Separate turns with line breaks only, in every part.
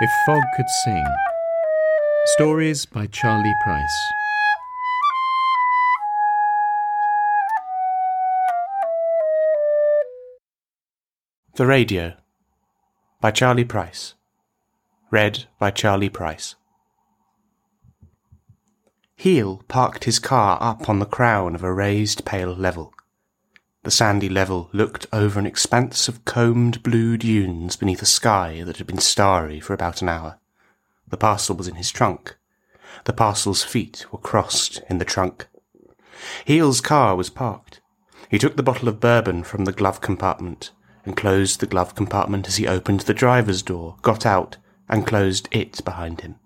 If Fog Could Sing. Stories by Charlie Price.
The Radio by Charlie Price. Read by Charlie Price. Heel parked his car up on the crown of a raised pale level. The sandy level looked over an expanse of combed blue dunes beneath a sky that had been starry for about an hour. The parcel was in his trunk. The parcel's feet were crossed in the trunk. Heel's car was parked. He took the bottle of bourbon from the glove compartment and closed the glove compartment as he opened the driver's door, got out, and closed it behind him.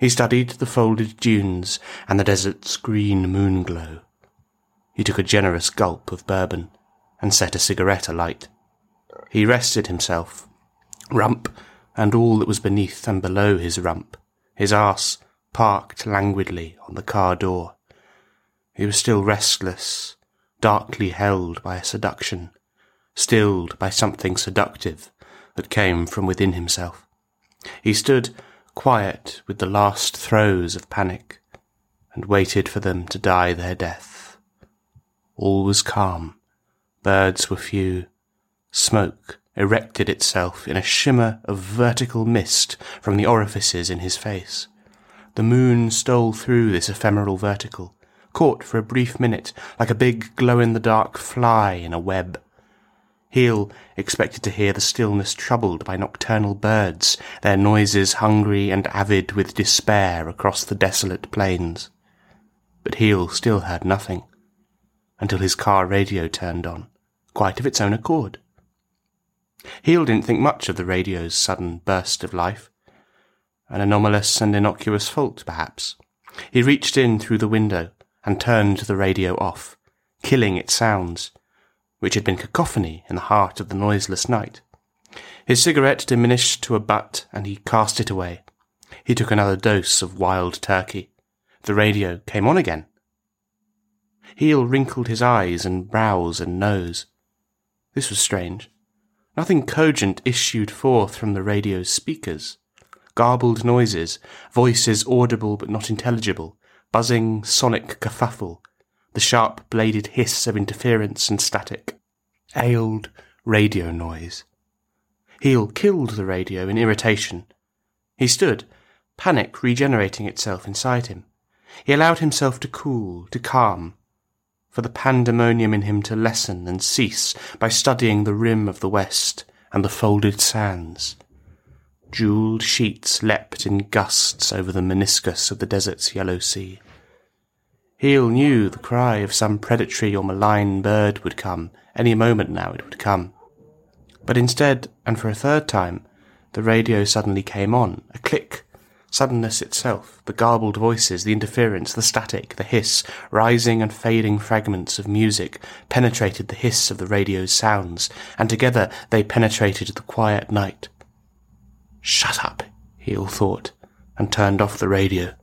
He studied the folded dunes and the desert's green moon glow. He took a generous gulp of bourbon and set a cigarette alight. He rested himself, rump and all that was beneath and below his rump, his arse parked languidly on the car door. He was still restless, darkly held by a seduction, stilled by something seductive that came from within himself. He stood quiet with the last throes of panic, and waited for them to die their death. All was calm. Birds were few. Smoke erected itself in a shimmer of vertical mist from the orifices in his face. The moon stole through this ephemeral vertical, caught for a brief minute like a big glow-in-the-dark fly in a web. Heel expected to hear the stillness troubled by nocturnal birds, their noises hungry and avid with despair across the desolate plains. But Heel still heard nothing, until his car radio turned on, quite of its own accord. Heel didn't think much of the radio's sudden burst of life. An anomalous and innocuous fault, perhaps. He reached in through the window and turned the radio off, killing its sounds, which had been cacophony in the heart of the noiseless night. His cigarette diminished to a butt, and he cast it away. He took another dose of wild turkey. The radio came on again. Heel wrinkled his eyes and brows and nose. This was strange. Nothing cogent issued forth from the radio's speakers. Garbled noises, voices audible but not intelligible, buzzing sonic kerfuffle, the sharp bladed hiss of interference and static. Ailed radio noise. Heel killed the radio in irritation. He stood, panic regenerating itself inside him. He allowed himself to cool, to calm, for the pandemonium in him to lessen and cease by studying the rim of the west and the folded sands. Jewelled sheets leapt in gusts over the meniscus of the desert's yellow sea. Heel knew the cry of some predatory or malign bird would come. Any moment now it would come. But instead, and for a third time, the radio suddenly came on, a click, suddenness itself, the garbled voices, the interference, the static, the hiss, rising and fading fragments of music penetrated the hiss of the radio's sounds, and together they penetrated the quiet night. Shut up, Heel thought, and turned off the radio.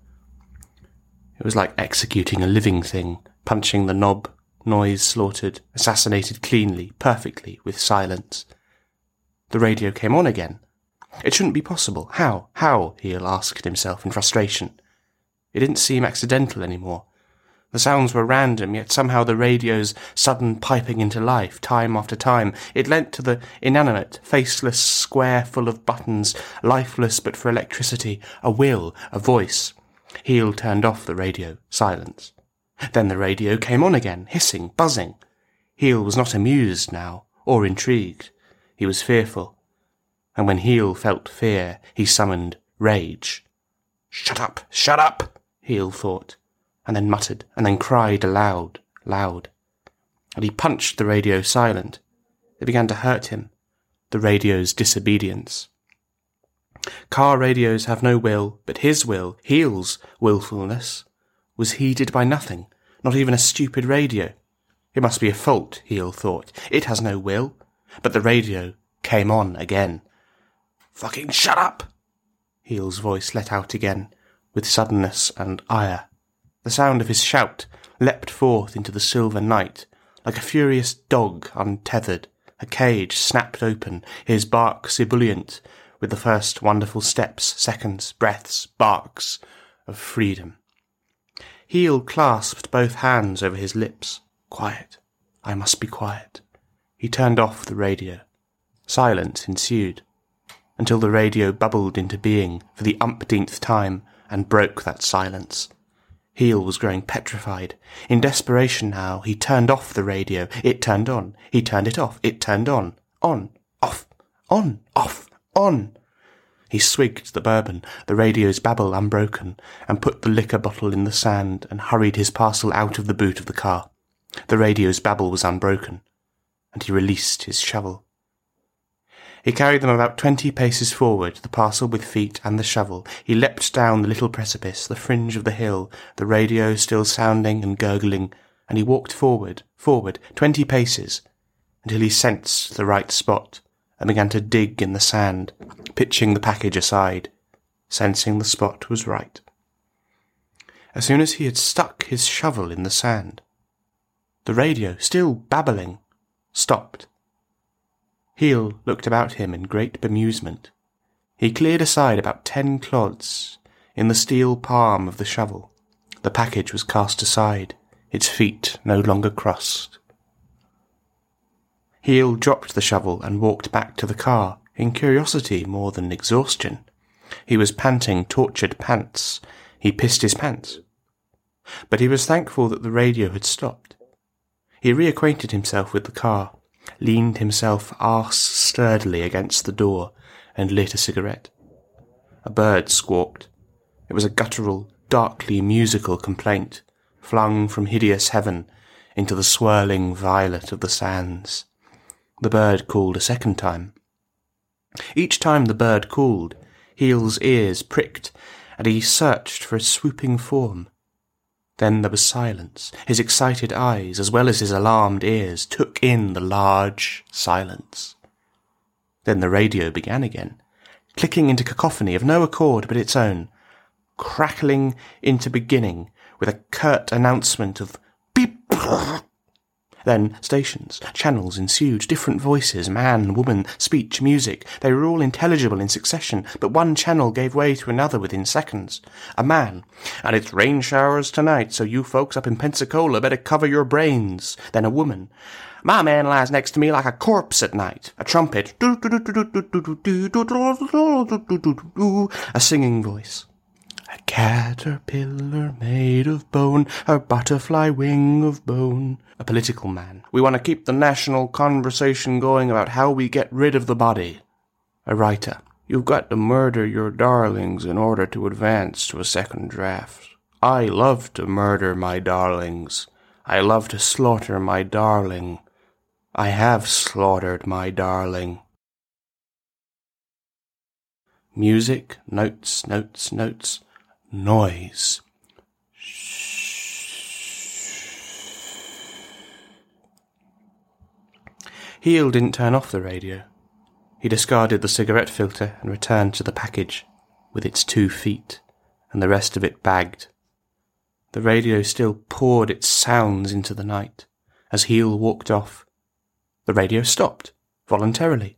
It was like executing a living thing, punching the knob, noise slaughtered, assassinated cleanly, perfectly, with silence. The radio came on again. It shouldn't be possible. How? How? Heel asked himself in frustration. It didn't seem accidental any more. The sounds were random, yet somehow the radio's sudden piping into life, time after time, it lent to the inanimate, faceless square full of buttons, lifeless but for electricity, a will, a voice. Heel turned off the radio. Silence. Then the radio came on again, hissing, buzzing. Heel was not amused now, or intrigued. He was fearful. And when Heel felt fear, he summoned rage. Shut up! Shut up! Heel thought, and then muttered, and then cried aloud, loud. And he punched the radio silent. It began to hurt him, the radio's disobedience. Car radios have no will, but his will, Heel's willfulness, was heeded by nothing, not even a stupid radio. It must be a fault, Heel thought. It has no will. But the radio came on again. Fucking shut up! Heel's voice let out again, with suddenness and ire. The sound of his shout leapt forth into the silver night, like a furious dog untethered, a cage snapped open, his bark sibilant, with the first wonderful steps, seconds, breaths, barks of freedom. Heel clasped both hands over his lips. Quiet. I must be quiet. He turned off the radio. Silence ensued, until the radio bubbled into being for the umpteenth time and broke that silence. Heel was growing petrified. In desperation now, he turned off the radio. It turned on. He turned it off. It turned on. On. Off. On. Off. On. He swigged the bourbon, the radio's babble unbroken, and put the liquor bottle in the sand and hurried his parcel out of the boot of the car. The radio's babble was unbroken, and he released his shovel. He carried them about twenty paces forward, the parcel with feet and the shovel. He leapt down the little precipice, the fringe of the hill, the radio still sounding and gurgling, and he walked forward, forward, twenty paces, until he sensed the right spot and began to dig in the sand, pitching the package aside, sensing the spot was right. As soon as he had stuck his shovel in the sand, the radio, still babbling, stopped. Heel looked about him in great bemusement. He cleared aside about ten clods in the steel palm of the shovel. The package was cast aside, its feet no longer crossed. Heel dropped the shovel and walked back to the car, in curiosity more than exhaustion. He was panting tortured pants. He pissed his pants. But he was thankful that the radio had stopped. He reacquainted himself with the car, leaned himself arse sturdily against the door, and lit a cigarette. A bird squawked. It was a guttural, darkly musical complaint, flung from hideous heaven into the swirling violet of the sands. The bird called a second time. Each time the bird called, Heel's ears pricked, and he searched for a swooping form. Then there was silence. His excited eyes, as well as his alarmed ears, took in the large silence. Then the radio began again, clicking into cacophony of no accord but its own, crackling into beginning with a curt announcement of beep then stations, channels ensued, different voices, man, woman, speech, music. They were all intelligible in succession, but one channel gave way to another within seconds. A man. And it's rain showers tonight, so you folks up in Pensacola better cover your brains. Then a woman. My man lies next to me like a corpse at night. A trumpet. A singing voice. Caterpillar made of bone, a butterfly wing of bone. A political man. We want to keep the national conversation going about how we get rid of the body. A writer. You've got to murder your darlings in order to advance to a second draft. I love to murder my darlings. I love to slaughter my darling. I have slaughtered my darling. Music, notes, notes, notes noise. Heel didn't turn off the radio. He discarded the cigarette filter and returned to the package with its two feet and the rest of it bagged. The radio still poured its sounds into the night. As Heel walked off, the radio stopped, voluntarily.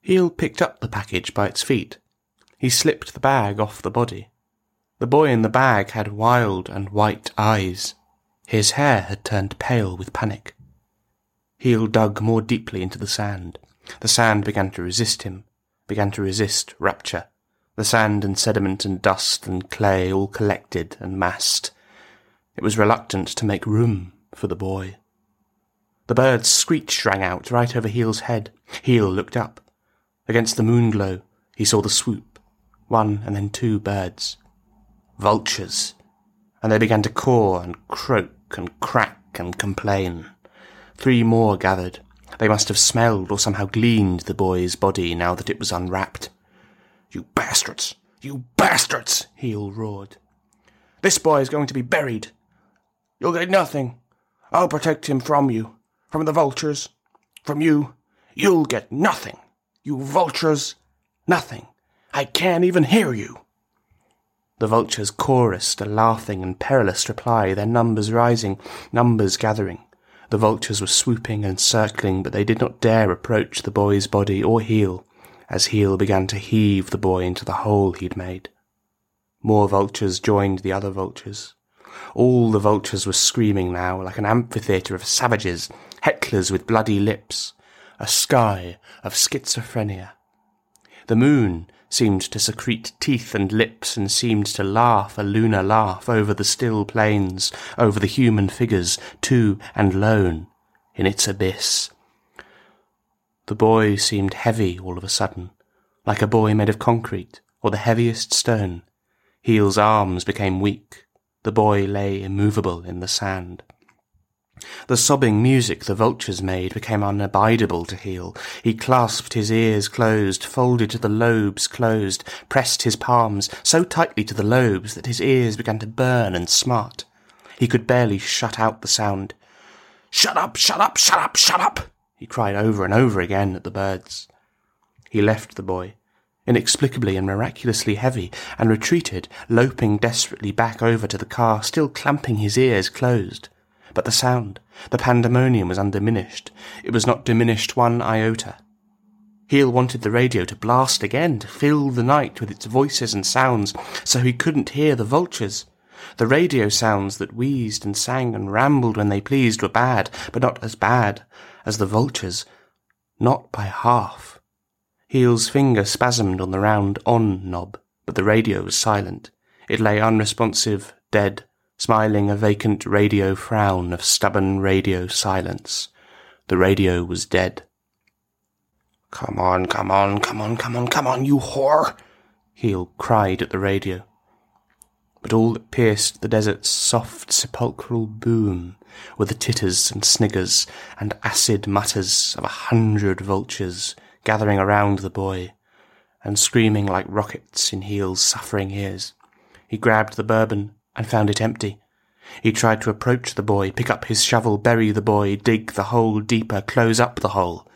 Heel picked up the package by its feet. He slipped the bag off the body. The boy in the bag had wild and white eyes. His hair had turned pale with panic. Heel dug more deeply into the sand. The sand began to resist him, began to resist rapture. The sand and sediment and dust and clay all collected and massed. It was reluctant to make room for the boy. The bird's screech rang out right over Heel's head. Heel looked up. Against the moonglow, he saw the swoop. One and then two birds vultures, and they began to caw and croak and crack and complain. Three more gathered. They must have smelled or somehow gleaned the boy's body now that it was unwrapped. You bastards! You bastards! Heel roared. This boy is going to be buried. You'll get nothing. I'll protect him from you, from the vultures, from you. You'll get nothing. You vultures, nothing. I can't even hear you. The vultures chorused a laughing and perilous reply, their numbers rising, numbers gathering. The vultures were swooping and circling, but they did not dare approach the boy's body or heel, as Heel began to heave the boy into the hole he'd made. More vultures joined the other vultures. All the vultures were screaming now like an amphitheatre of savages, hecklers with bloody lips, a sky of schizophrenia. The moon seemed to secrete teeth and lips and seemed to laugh a lunar laugh over the still plains, over the human figures, two and lone, in its abyss. The boy seemed heavy all of a sudden, like a boy made of concrete or the heaviest stone. Heel's arms became weak. The boy lay immovable in the sand. The sobbing music the vultures made became unabidable to Heel. He clasped his ears closed, folded to the lobes closed, pressed his palms so tightly to the lobes that his ears began to burn and smart. He could barely shut out the sound. Shut up, shut up, shut up, shut up! he cried over and over again at the birds. He left the boy, inexplicably and miraculously heavy, and retreated, loping desperately back over to the car, still clamping his ears closed. But the sound, the pandemonium was undiminished. It was not diminished one iota. Heel wanted the radio to blast again, to fill the night with its voices and sounds, so he couldn't hear the vultures. The radio sounds that wheezed and sang and rambled when they pleased were bad, but not as bad as the vultures. Not by half. Heel's finger spasmed on the round on knob, but the radio was silent. It lay unresponsive, dead, smiling a vacant radio frown of stubborn radio silence. The radio was dead. Come on, come on, come on, come on, come on, you whore! Heel cried at the radio. But all that pierced the desert's soft sepulchral boom were the titters and sniggers and acid mutters of a hundred vultures gathering around the boy and screaming like rockets in Heel's suffering ears. He grabbed the bourbon and found it empty. He tried to approach the boy, pick up his shovel, bury the boy, dig the hole deeper, close up the hole.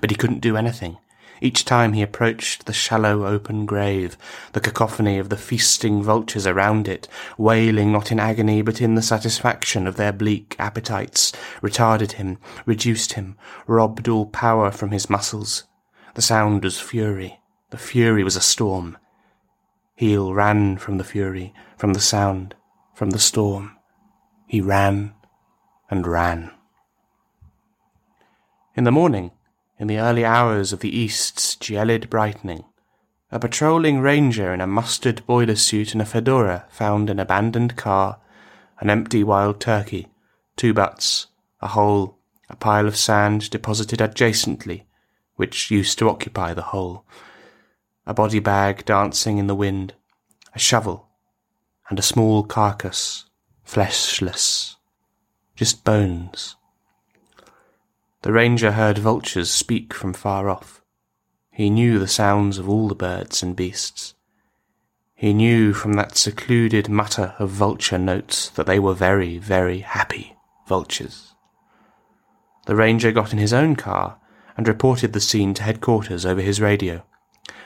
But he couldn't do anything. Each time he approached the shallow open grave, the cacophony of the feasting vultures around it, wailing not in agony but in the satisfaction of their bleak appetites, retarded him, reduced him, robbed all power from his muscles. The sound was fury. The fury was a storm. Heel ran from the fury, from the sound, from the storm. He ran and ran. In the morning, in the early hours of the east's gelid brightening, a patrolling ranger in a mustard boiler suit and a fedora found an abandoned car, an empty wild turkey, two butts, a hole, a pile of sand deposited adjacently, which used to occupy the hole, a body bag dancing in the wind, a shovel, and a small carcass fleshless, just bones. The ranger heard vultures speak from far off. He knew the sounds of all the birds and beasts. He knew from that secluded mutter of vulture notes that they were very, very happy vultures. The ranger got in his own car and reported the scene to headquarters over his radio.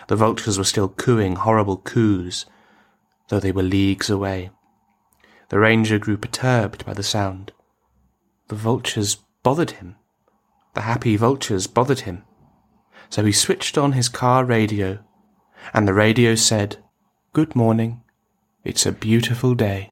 The vultures were still cooing horrible coos, though they were leagues away. The ranger grew perturbed by the sound. The vultures bothered him. The happy vultures bothered him. So he switched on his car radio, and the radio said, Good morning. It's a beautiful day.